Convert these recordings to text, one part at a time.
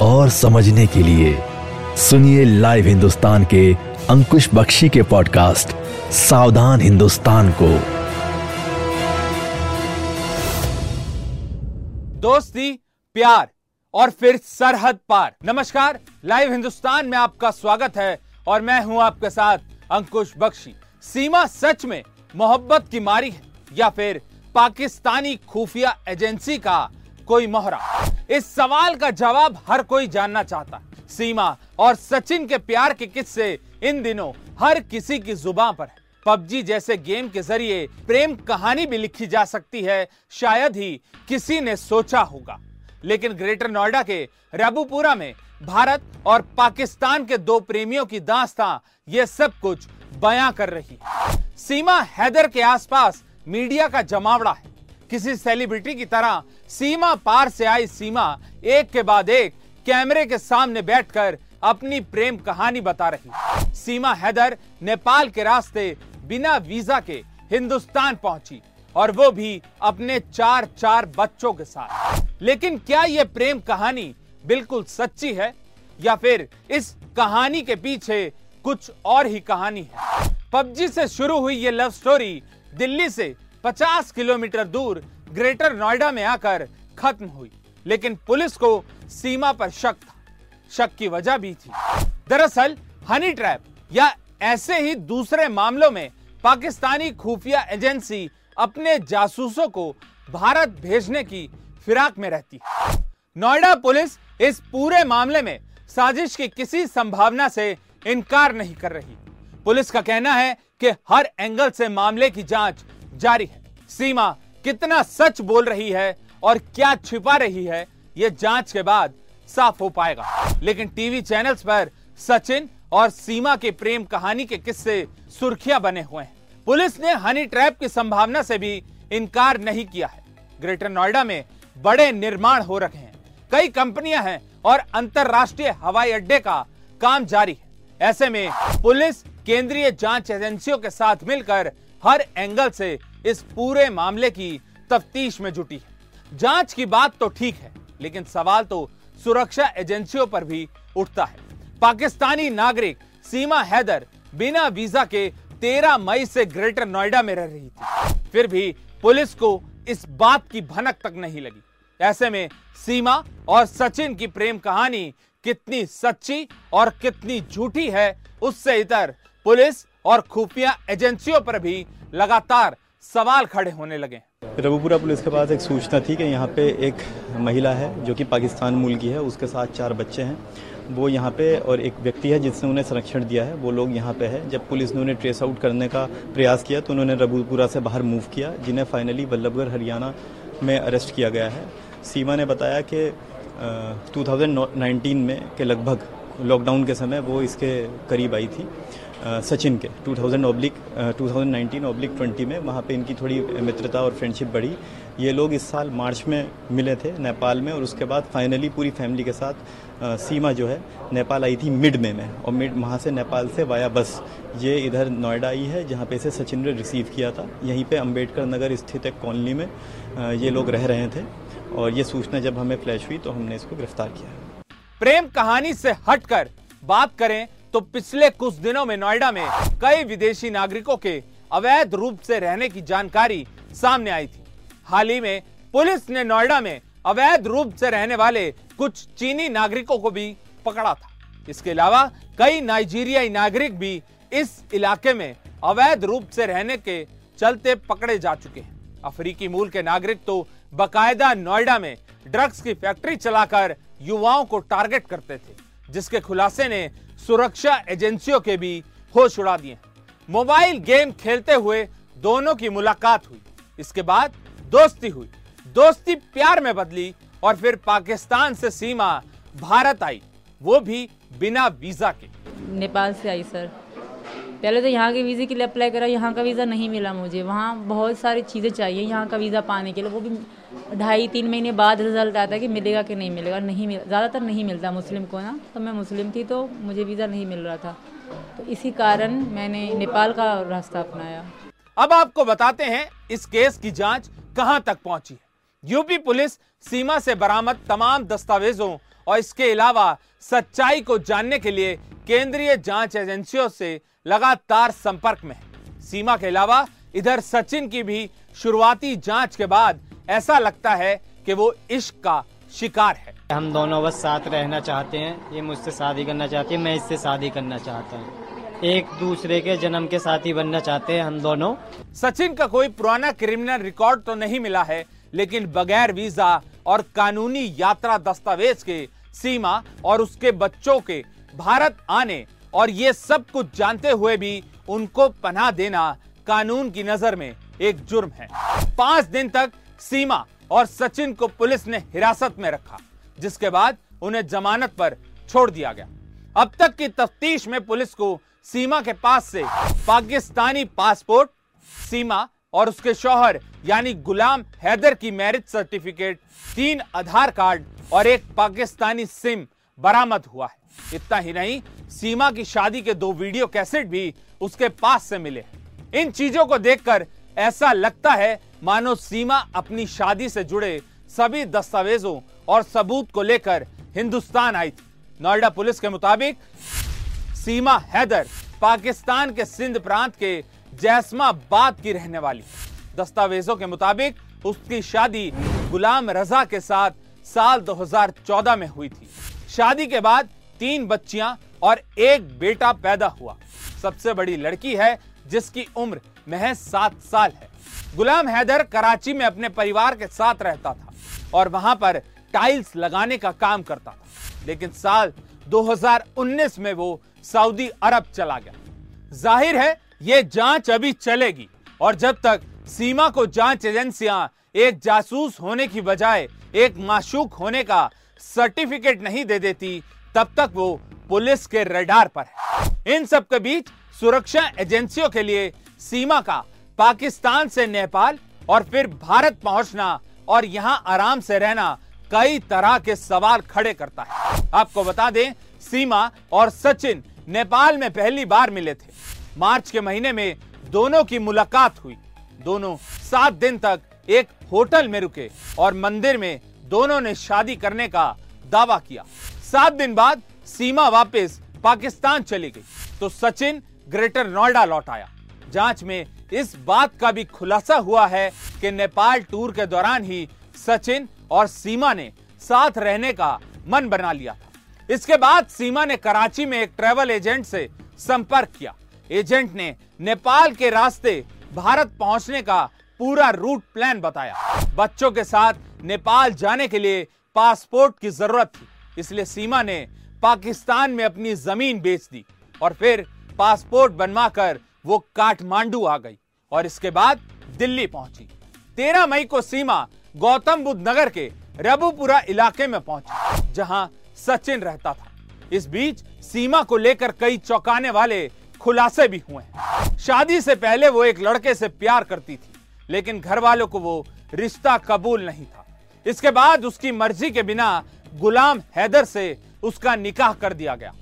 और समझने के लिए सुनिए लाइव हिंदुस्तान के अंकुश बख्शी के पॉडकास्ट सावधान हिंदुस्तान को। दोस्ती, प्यार और फिर सरहद पार। नमस्कार, लाइव हिंदुस्तान में आपका स्वागत है और मैं हूँ आपके साथ अंकुश बख्शी। सीमा सच में मोहब्बत की मारी है या फिर पाकिस्तानी खुफिया एजेंसी का कोई मोहरा। इस सवाल का जवाब हर कोई जानना चाहता। सीमा और सचिन के प्यार के किस्से इन दिनों हर किसी की ज़ुबान पर है। पबजी जैसे गेम के ज़रिए प्रेम कहानी भी लिखी जा सकती है, शायद ही किसी ने सोचा होगा। लेकिन ग्रेटर नोएडा के रबुपुरा में भारत और पाकिस्तान के दो प्रेमियों की दास्ता ये सब कुछ बयां कर रही सीमा हैदर के आसपास मीडिया का जमावड़ा है। किसी सेलिब्रिटी की तरह सीमा पार से आई सीमा, एक के बाद एक, कैमरे के सामने बैठकर अपनी प्रेम कहानी बता रही। सीमा हैदर नेपाल के रास्ते बिना वीज़ा के हिंदुस्तान पहुँची और वो भी अपने चार चार बच्चों के साथ। लेकिन क्या ये प्रेम कहानी बिल्कुल सच्ची है या फिर इस कहानी के पीछे कुछ और ही कहानी है? पबजी से शुरू हुई ये लव स्टोरी दिल्ली से 50 किलोमीटर दूर ग्रेटर नोएडा में आकर खत्म हुई, लेकिन पुलिस को सीमा पर शक था। शक की वजह भी थी। दरअसल, हनी ट्रैप या ऐसे ही दूसरे मामलों में पाकिस्तानी खुफिया एजेंसी अपने जासूसों को भारत भेजने की फिराक में रहती नोएडा पुलिस इस पूरे मामले में साजिश की किसी संभावना से इनकार नहीं कर रही। पुलिस का कहना है कि हर एंगल से मामले की जाँच जारी है। सीमा कितना सच बोल रही है और क्या छिपा रही है, ये जाँच के बाद साफ़ हो पाएगा। लेकिन टीवी चैनल्स पर सचिन और सीमा के प्रेम कहानी के किस्से सुर्खियाँ बने हुए हैं। पुलिस ने हनी ट्रैप की संभावना से भी इनकार नहीं किया है। ग्रेटर नोएडा में बड़े निर्माण हो रखे हैं। कई कंपनियाँ हैं और अंतरराष्ट्रीय हवाई अड्डे का काम जारी है। ऐसे में पुलिस केंद्रीय जाँच एजेंसियों के साथ मिलकर हर एंगल से इस पूरे मामले की तफ्तीश में जुटी है। जाँच की बात तो ठीक है, लेकिन सवाल तो सुरक्षा एजेंसियों पर भी उठता है। पाकिस्तानी नागरिक सीमा हैदर बिना वीज़ा के 13 मई से ग्रेटर नोएडा में रह रही थी। फिर भी पुलिस को इस बात की भनक तक नहीं लगी। ऐसे में सीमा और सचिन की प्रेम कहानी कितनी सच्ची और कितनी झूठी है, उससे इतर पुलिस और खुफिया एजेंसियों पर भी लगातार सवाल खड़े होने लगे। रघुपुरा पुलिस के पास एक सूचना थी कि यहाँ पे एक महिला है जो कि पाकिस्तान मूल की है, उसके साथ चार बच्चे हैं। वो यहाँ पे और एक व्यक्ति है जिसने उन्हें संरक्षण दिया है, वो लोग यहाँ पे है। जब पुलिस ने उन्हें ट्रेस आउट करने का प्रयास किया तो उन्होंने रघुपुरा से बाहर मूव किया, जिन्हें फाइनली वल्लभगढ़, हरियाणा में अरेस्ट किया गया है। सीमा ने बताया कि टू में के लगभग लॉकडाउन के समय वो इसके करीब आई थी सचिन के। 2000 ऑब्लिक टू ऑब्लिक ट्वेंटी में वहाँ पे इनकी थोड़ी मित्रता और फ्रेंडशिप बढ़ी। ये लोग इस साल मार्च में मिले थे नेपाल में और उसके बाद फाइनली पूरी फैमिली के साथ आ, सीमा जो है नेपाल आई थी मिड में में और मिड वहाँ से नेपाल से वाया बस ये इधर नोएडा आई है जहाँ पे इसे सचिन ने रिसीव किया था। यहीं पे अंबेडकर नगर स्थित एक कॉलोनी में आ, ये लोग रह रहे थे और ये सूचना जब हमें फ्लैश हुई तो हमने इसको गिरफ़्तार किया। प्रेम कहानी से हटकर बात करें तो पिछले कुछ दिनों में नोएडा में कई विदेशी नागरिकों के अवैध रूप से रहने की जानकारी सामने आई थी। हाल ही में पुलिस ने नोएडा में अवैध रूप से रहने वाले कुछ चीनी नागरिकों को भी पकड़ा था। इसके अलावा कई नाइजीरियाई नागरिक भी इस इलाके में अवैध रूप से रहने के चलते पकड़े जा चुके हैं। अफ्रीकी मूल के नागरिक तो बकायदा नोएडा में ड्रग्स की फैक्ट्री चलाकर युवाओं को टारगेट करते थे, जिसके खुलासे ने सुरक्षा एजेंसियों के भी होश उड़ा दिए। मोबाइल गेम खेलते हुए दोनों की मुलाकात हुई। इसके बाद दोस्ती हुई। दोस्ती प्यार में बदली और फिर पाकिस्तान से सीमा भारत आई, वो भी बिना वीज़ा के। नेपाल से आई, सर। पहले तो यहाँ के वीज़े के लिए अप्लाई करा, यहाँ का वीज़ा नहीं मिला मुझे। वहाँ बहुत सारी चीज़ें चाहिए, यहाँ का वीज़ा पाने के लिए। वो भी ढाई तीन महीने बाद रिज़ल्ट आता है कि मिलेगा कि नहीं मिलेगा, नहीं मिल, ज़्यादातर नहीं मिलता मुस्लिम को ना। तो मैं मुस्लिम थी तो मुझे वीज़ा नहीं मिल रहा था। तो इसी कारण मैंने नेपाल का रास्ता अपनाया। अब आपको बताते हैं इस केस की जाँच कहाँ तक पहुँची यूपी पुलिस सीमा से बरामद तमाम दस्तावेजों और इसके अलावा सच्चाई को जानने के लिए केंद्रीय जाँच एजेंसियों से लगातार संपर्क में है। सीमा के अलावा इधर सचिन की भी शुरुआती जाँच के बाद ऐसा लगता है कि वो इश्क का शिकार है। हम दोनों बस साथ रहना चाहते हैं। ये मुझसे शादी करना चाहती है मैं इससे शादी करना चाहता हूँ। एक दूसरे के जन्म के साथी बनना चाहते हैं हम दोनों। सचिन का कोई पुराना क्रिमिनल रिकॉर्ड तो नहीं मिला है लेकिन बगैर वीज़ा और कानूनी यात्रा दस्तावेज़ के सीमा और उसके बच्चों के भारत आने और ये सब कुछ जानते हुए भी उनको पनाह देना कानून की नज़र में एक जुर्म है। पाँच दिन तक सीमा और सचिन को पुलिस ने हिरासत में रखा, जिसके बाद उन्हें जमानत पर छोड़ दिया गया। अब तक की तफ्तीश में पुलिस को सीमा के पास से पाकिस्तानी पासपोर्ट, सीमा और उसके शौहर, यानी गुलाम हैदर की मैरिज सर्टिफिकेट, तीन आधार कार्ड और एक पाकिस्तानी सिम बरामद हुआ है। इतना ही नहीं सीमा की शादी के दो वीडियो कैसेट भी उसके पास से मिले। इन चीज़ों को देखकर ऐसा लगता है मानो सीमा अपनी शादी से जुड़े सभी दस्तावेजों और सबूत को लेकर हिंदुस्तान आई थी। नोएडा पुलिस के मुताबिक सीमा हैदर पाकिस्तान के सिंध प्रांत के जैसमाबाद की रहने वाली दस्तावेजों के मुताबिक उसकी शादी गुलाम रजा के साथ साल 2014 में हुई थी। शादी के बाद तीन बच्चियाँ और एक बेटा पैदा हुआ। सबसे बड़ी लड़की है, जिसकी उम्र महज सात साल है। गुलाम हैदर कराची में अपने परिवार के साथ रहता था और वहाँ पर टाइल्स लगाने का काम करता था। लेकिन साल 2019 में वो सऊदी अरब चला गया। ज़ाहिर है, ये जाँच अभी चलेगी और जब तक सीमा को जाँच एजेंसियाँ एक जासूस होने की बजाय एक माशूक होने का सर्टिफिकेट नहीं दे देती तब तक वो पुलिस के रडार पर है। इन सब के बीच सुरक्षा एजेंसियों के लिए सीमा का पाकिस्तान से नेपाल और फिर भारत पहुँचना और यहाँ आराम से रहना कई तरह के सवाल खड़े करता है। आपको बता दें, सीमा और सचिन नेपाल में पहली बार मिले थे। मार्च के महीने में दोनों की मुलाकात हुई। दोनों सात दिन तक एक होटल में रुके और मंदिर में दोनों ने शादी करने का दावा किया। सात दिन बाद सीमा वापस पाकिस्तान चली गई। तो सचिन ग्रेटर नोएडा लौट आया। जाँच में इस बात का भी खुलासा हुआ है कि नेपाल टूर के दौरान ही सचिन और सीमा ने साथ रहने का मन बना लिया था। इसके बाद सीमा ने कराची में एक ट्रेवल एजेंट से संपर्क किया। एजेंट ने नेपाल के रास्ते भारत पहुँचने का पूरा रूट प्लान बताया। बच्चों के साथ नेपाल जाने के लिए पासपोर्ट की ज़रूरत थी। इसलिए सीमा ने पाकिस्तान में अपनी ज़मीन बेच दी और फिर पासपोर्ट बनवाकर वो काठमांडू आ गई और इसके बाद दिल्ली पहुँची। तेरह मई को सीमा गौतम बुद्ध नगर के रबुपुरा इलाके में पहुँची, जहाँ सचिन रहता था। इस बीच सीमा को लेकर कई चौंकाने वाले खुलासे भी हुए हैं। शादी से पहले वो एक लड़के से प्यार करती थी, लेकिन घर वालों को वो रिश्ता कबूल नहीं था। इसके बाद उसकी मर्ज़ी के बिना गुलाम हैदर से उसका निकाह कर दिया गया।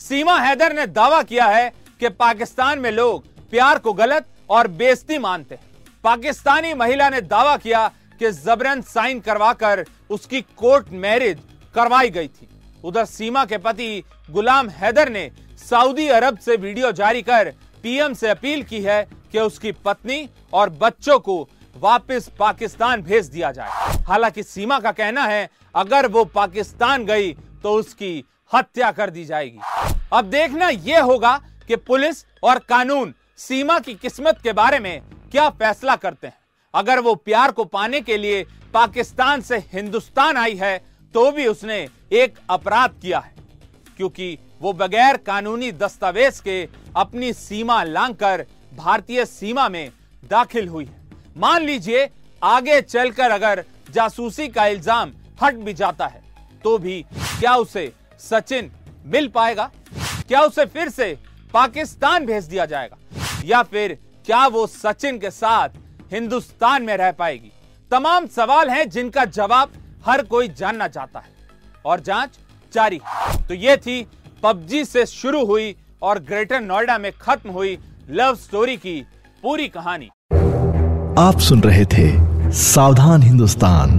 सीमा हैदर ने दावा किया है कि पाकिस्तान में लोग प्यार को गलत और बेइज्जती मानते हैं। पाकिस्तानी महिला ने दावा किया कि जबरन साइन करवाकर उसकी कोर्ट मैरिज करवाई गई थी। उधर सीमा के पति गुलाम हैदर ने सऊदी अरब से वीडियो जारी कर पीएम से अपील की है कि उसकी पत्नी और बच्चों को वापस पाकिस्तान भेज दिया जाए। हालाँकि सीमा का कहना है अगर वो पाकिस्तान गई तो उसकी हत्या कर दी जाएगी। अब देखना यह होगा कि पुलिस और कानून सीमा की किस्मत के बारे में क्या फैसला करते हैं। अगर वो प्यार को पाने के लिए पाकिस्तान से हिंदुस्तान आई है तो भी उसने एक अपराध किया है, क्योंकि वो बगैर कानूनी दस्तावेज़ के अपनी सीमा लांघकर भारतीय सीमा में दाखिल हुई है। मान लीजिए, आगे चलकर अगर जासूसी का इल्ज़ाम हट भी जाता है तो भी क्या उसे सचिन मिल पाएगा? क्या उसे फिर से पाकिस्तान भेज दिया जाएगा? या फिर क्या वो सचिन के साथ हिंदुस्तान में रह पाएगी? तमाम सवाल हैं जिनका जवाब हर कोई जानना चाहता है। और जाँच जारी तो ये थी पबजी से शुरू हुई और ग्रेटर नोएडा में खत्म हुई लव स्टोरी की पूरी कहानी। आप सुन रहे थे सावधान हिंदुस्तान।